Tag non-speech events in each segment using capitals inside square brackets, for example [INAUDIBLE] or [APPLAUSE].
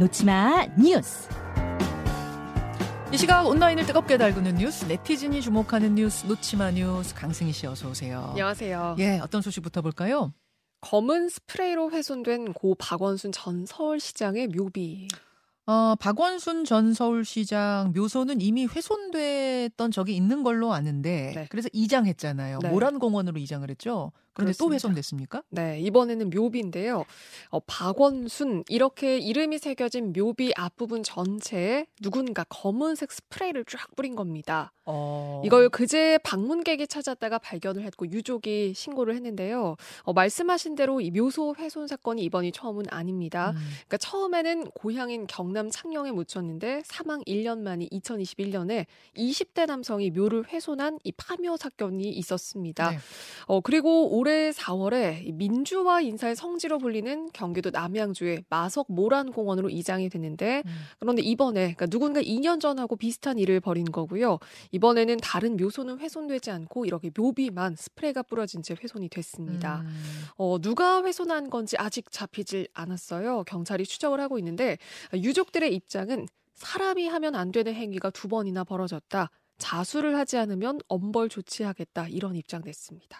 놓지마 뉴스. 이 시각 온라인을 뜨겁게 달구는 뉴스, 네티즌이 주목하는 뉴스, 놓지마 뉴스, 강승희 씨 어서 오세요. 안녕하세요. 예, 어떤 소식부터 볼까요? 검은 스프레이로 훼손된 고 박원순 전 서울시장의 묘비. 어, 박원순 전 서울시장 묘소는 이미 훼손됐던 적이 있는 걸로 아는데 네. 그래서 이장했잖아요. 네. 모란공원으로 이장을 했죠. 그런데 또 그렇습니다. 훼손됐습니까? 네, 이번에는 묘비인데요. 어, 박원순 이렇게 이름이 새겨진 묘비 앞부분 전체에 누군가 검은색 스프레이를 쫙 뿌린 겁니다. 어. 이걸 그제 방문객이 찾았다가 발견을 했고 유족이 신고를 했는데요. 어, 말씀하신 대로 이 묘소 훼손 사건이 이번이 처음은 아닙니다. 음. 그러니까 처음에는 고향인 경남 창녕에 묻혔는데 사망 1년 만인 2021년에 20대 남성이 묘를 훼손한 이 파묘 사건이 있었습니다. 네. 어, 그리고 올해 4월에 이 민주화 인사의 성지로 불리는 경기도 남양주의 마석 모란공원으로 이장이 됐는데 음. 그런데 이번에 그러니까 누군가 2년 전하고 비슷한 일을 벌인 거고요. 이번에는 다른 묘소는 훼손되지 않고 이렇게 묘비만 스프레이가 뿌려진 채 훼손이 됐습니다. 음. 어, 누가 훼손한 건지 아직 잡히질 않았어요. 경찰이 추적을 하고 있는데 유족들의 입장은 사람이 하면 안 되는 행위가 두 번이나 벌어졌다. 자수를 하지 않으면 엄벌 조치하겠다. 이런 입장 냈습니다.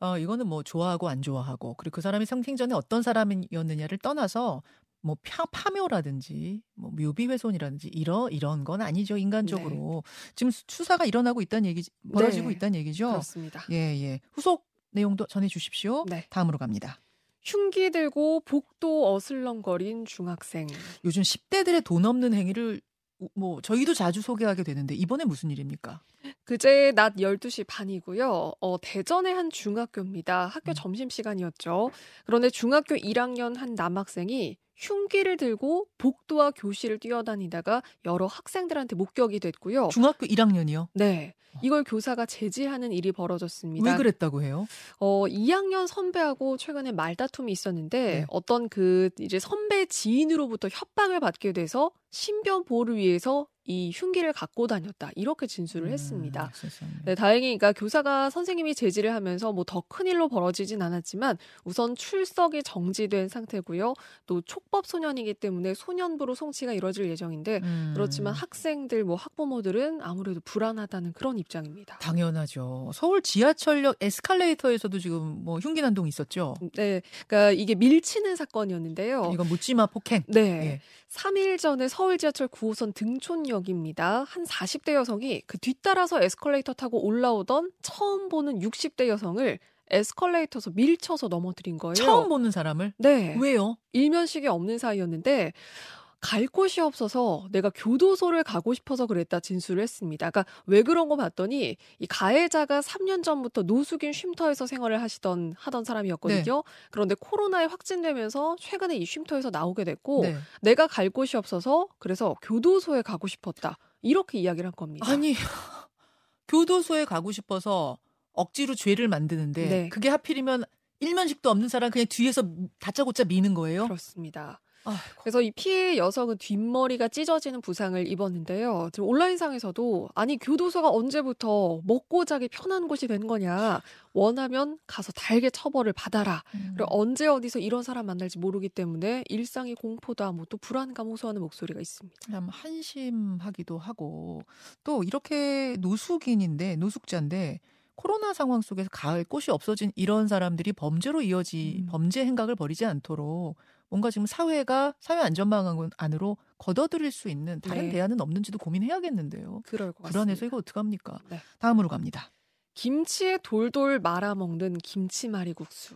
어, 이거는 뭐 좋아하고 안 좋아하고 그리고 그 사람이 생생전에 어떤 사람이었느냐를 떠나서 뭐 파, 파묘라든지 뭐 묘비 훼손이라든지 이런 이런 건 아니죠 인간적으로 지금 수- 수사가 일어나고 있다는 얘기 벌어지고 네. 있다는 얘기죠. 그렇습니다. 예 예. 후속 내용도 전해 주십시오. 네. 다음으로 갑니다. 흉기 들고 복도 어슬렁거린 중학생. 요즘 10대들의 돈 없는 행위를 우- 뭐 저희도 자주 소개하게 되는데 이번에 무슨 일입니까? 그제 낮 12시 반이고요. 어, 대전의 한 중학교입니다. 학교 음. 점심시간이었죠. 그런데 중학교 1학년 한 남학생이 흉기를 들고 복도와 교실을 뛰어다니다가 여러 학생들한테 목격이 됐고요. 중학교 1학년이요. 네. 이걸 교사가 제지하는 일이 벌어졌습니다. 왜 그랬다고 해요? 어, 2학년 선배하고 최근에 말다툼이 있었는데 네. 어떤 그 이제 선배 지인으로부터 협박을 받게 돼서 신변 보호를 위해서 이 흉기를 갖고 다녔다. 이렇게 진술을 음, 했습니다. 네, 다행히 그러니까 교사가 선생님이 제지를 하면서 뭐 더 큰 일로 벌어지진 않았지만 우선 출석이 정지된 상태고요. 또 촉법 소년이기 때문에 소년부로 송치가 이뤄질 예정인데 음. 그렇지만 학생들 뭐 학부모들은 아무래도 불안하다는 그런 입장입니다. 당연하죠. 서울 지하철역 에스컬레이터에서도 지금 뭐 흉기 난동이 있었죠. 네, 그러니까 이게 밀치는 사건이었는데요. 이건 묻지마 폭행. 네. 예. 3일 전에 서울 지하철 9호선 등촌 역입니다. 한 40대 여성이 그 뒤따라서 에스컬레이터 타고 올라오던 처음 보는 60대 여성을 에스컬레이터에서 밀쳐서 넘어뜨린 거예요. 처음 보는 사람을 네. 왜요? 일면식이 없는 사이였는데 갈 곳이 없어서 내가 교도소를 가고 싶어서 그랬다 진술을 했습니다. 그러니까 왜 그런 거 봤더니 이 가해자가 3년 전부터 노숙인 쉼터에서 생활을 하시던 하던 사람이었거든요. 네. 그런데 코로나에 확진되면서 최근에 이 쉼터에서 나오게 됐고 네. 내가 갈 곳이 없어서 그래서 교도소에 가고 싶었다. 이렇게 이야기를 한 겁니다. 아니 [LAUGHS] 교도소에 가고 싶어서 억지로 죄를 만드는데 네. 그게 하필이면 일면식도 없는 사람 그냥 뒤에서 다짜고짜 미는 거예요. 그렇습니다. 아이고. 그래서 이 피해 여성은 뒷머리가 찢어지는 부상을 입었는데요. 지금 온라인상에서도 아니 교도소가 언제부터 먹고 자기 편한 곳이 된 거냐. 원하면 가서 달게 처벌을 받아라. 음. 그리고 언제 어디서 이런 사람 만날지 모르기 때문에 일상이 공포다. 뭐 또 불안감 호소하는 목소리가 있습니다. 참 한심하기도 하고 또 이렇게 노숙인인데 노숙자인데 코로나 상황 속에서 갈 곳이 없어진 이런 사람들이 범죄로 이어지 음. 범죄 행각을 벌이지 않도록 뭔가 지금 사회가 사회 안전망 안으로 걷어들일 수 있는 다른 네. 대안은 없는지도 고민해야겠는데요. 그럴 것. 불안해서 이거 어떡합니까? 네. 다음으로 갑니다. 김치에 돌돌 말아 먹는 김치말이 국수.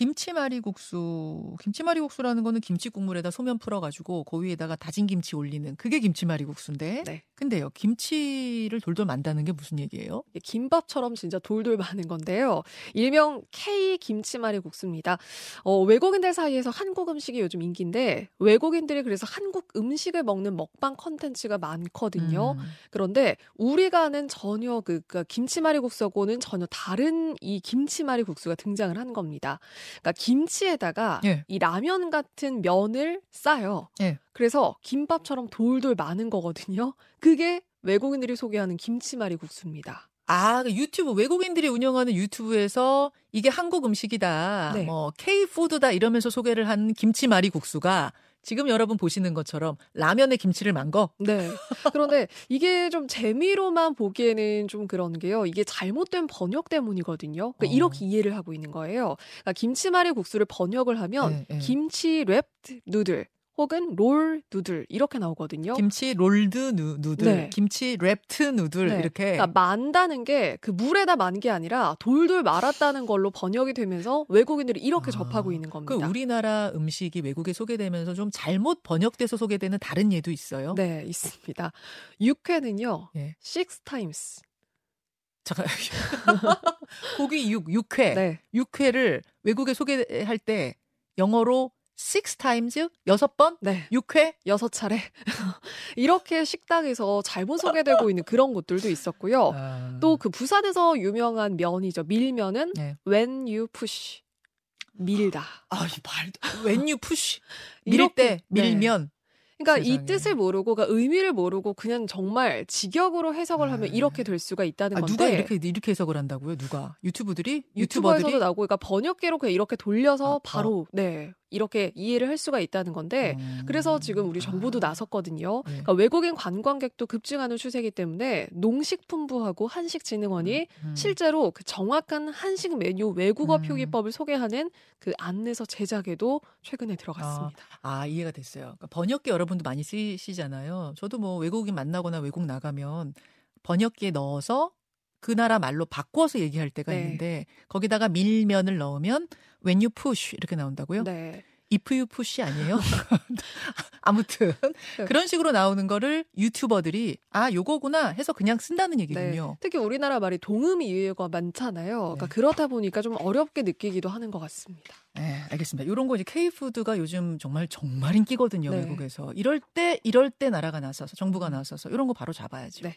김치말이국수. 김치말이국수라는 거는 김치 국물에다 소면 풀어가지고 그 위에다가 다진 김치 올리는 그게 김치말이국수인데. 네. 근데요, 김치를 돌돌 만다는 게 무슨 얘기예요? 김밥처럼 진짜 돌돌 마는 건데요. 일명 K 김치말이 국수입니다. 어, 외국인들 사이에서 한국 음식이 요즘 인기인데 외국인들이 그래서 한국 음식을 먹는 먹방 컨텐츠가 많거든요. 음. 그런데 우리가 아는 전혀 그, 그 김치말이 국수하고는 전혀 다른 이 김치말이 국수가 등장을 한 겁니다. 그러니까 김치에다가 예. 이 라면 같은 면을 싸요. 예. 그래서 김밥처럼 돌돌 마는 거거든요. 그게 외국인들이 소개하는 김치말이 국수입니다. 아, 그 유튜브 외국인들이 운영하는 유튜브에서 이게 한국 음식이다. 네. 뭐 K 푸드다 이러면서 소개를 한 김치말이 국수가 지금 여러분 보시는 것처럼 라면에 김치를 만 거. 네. 그런데 이게 좀 재미로만 보기에는 좀 그런 게요. 이게 잘못된 번역 때문이거든요. 그러니까 어. 이렇게 이해를 하고 있는 거예요. 그러니까 김치말이 국수를 번역을 하면 네, 네. 김치 wrap noodle 혹은 roll noodle 이렇게 나오거든요. 김치 rolled noo, noodle, 네. 김치 wrapped noodle 네. 이렇게. 그러니까 만다는 게 그 물에다 만 게 아니라 돌돌 말았다는 걸로 번역이 되면서 외국인들이 이렇게 아, 접하고 있는 그 겁니다. 우리나라 음식이 외국에 소개되면서 좀 잘못 번역돼서 소개되는 다른 예도 있어요. 네, 있습니다. 육회는요. 예. six times. 잠깐. [LAUGHS] 고기 육 육회. 네. 육회를 외국에 소개할 때 영어로 six times 여섯 번 네. 육회 여섯 차례. [LAUGHS] 이렇게 식당에서 잘못 소개되고 있는 그런 곳들도 있었고요. 아. 또그 부산에서 유명한 면이죠. 밀면은 네. when you push. 밀다. 아, 이 말도 [LAUGHS] when you push 밀 이렇게- 때 네. 밀면 그러니까 이 세상에. 뜻을 모르고, 그러니까 의미를 모르고 그냥 정말 직역으로 해석을 하면 아. 이렇게 될 수가 있다는 아, 건데. 누가 이렇게 이렇게 해석을 한다고요? 누가 유튜브들이 유튜버에서도 유튜버들이 나오고, 그러니까 번역기로 그냥 이렇게 돌려서 아, 바로 네 이렇게 이해를 할 수가 있다는 건데. 음. 그래서 지금 우리 정부도 아. 나섰거든요. 네. 그러니까 외국인 관광객도 급증하는 추세이기 때문에 농식품부하고 한식진흥원이 음. 실제로 그 정확한 한식 메뉴 외국어 음. 표기법을 소개하는 그 안내서 제작에도 최근에 들어갔습니다. 아 이해가 됐어요. 그러니까 번역기 여러분도 많이 쓰시잖아요. 저도 뭐 외국인 만나거나 외국 나가면 번역기에 넣어서 그 나라 말로 바꿔서 얘기할 때가 네. 있는데 거기다가 밀면을 넣으면 when you push 이렇게 나온다고요? 네. if you push 아니에요? [LAUGHS] [LAUGHS] 아무튼 네. 그런 식으로 나오는 거를 유튜버들이 아 요거구나 해서 그냥 쓴다는 네. 얘기군요. 특히 우리나라 말이 동음 이유가 많잖아요. 그러니까 네. 그렇다 보니까 좀 어렵게 느끼기도 하는 것 같습니다. 네, 알겠습니다. 이런 거 이제 K푸드가 요즘 정말 정말 인기거든요, 네. 외국에서. 이럴 때 이럴 때 나라가 나서서 정부가 나서서 이런 거 바로 잡아야죠. 네.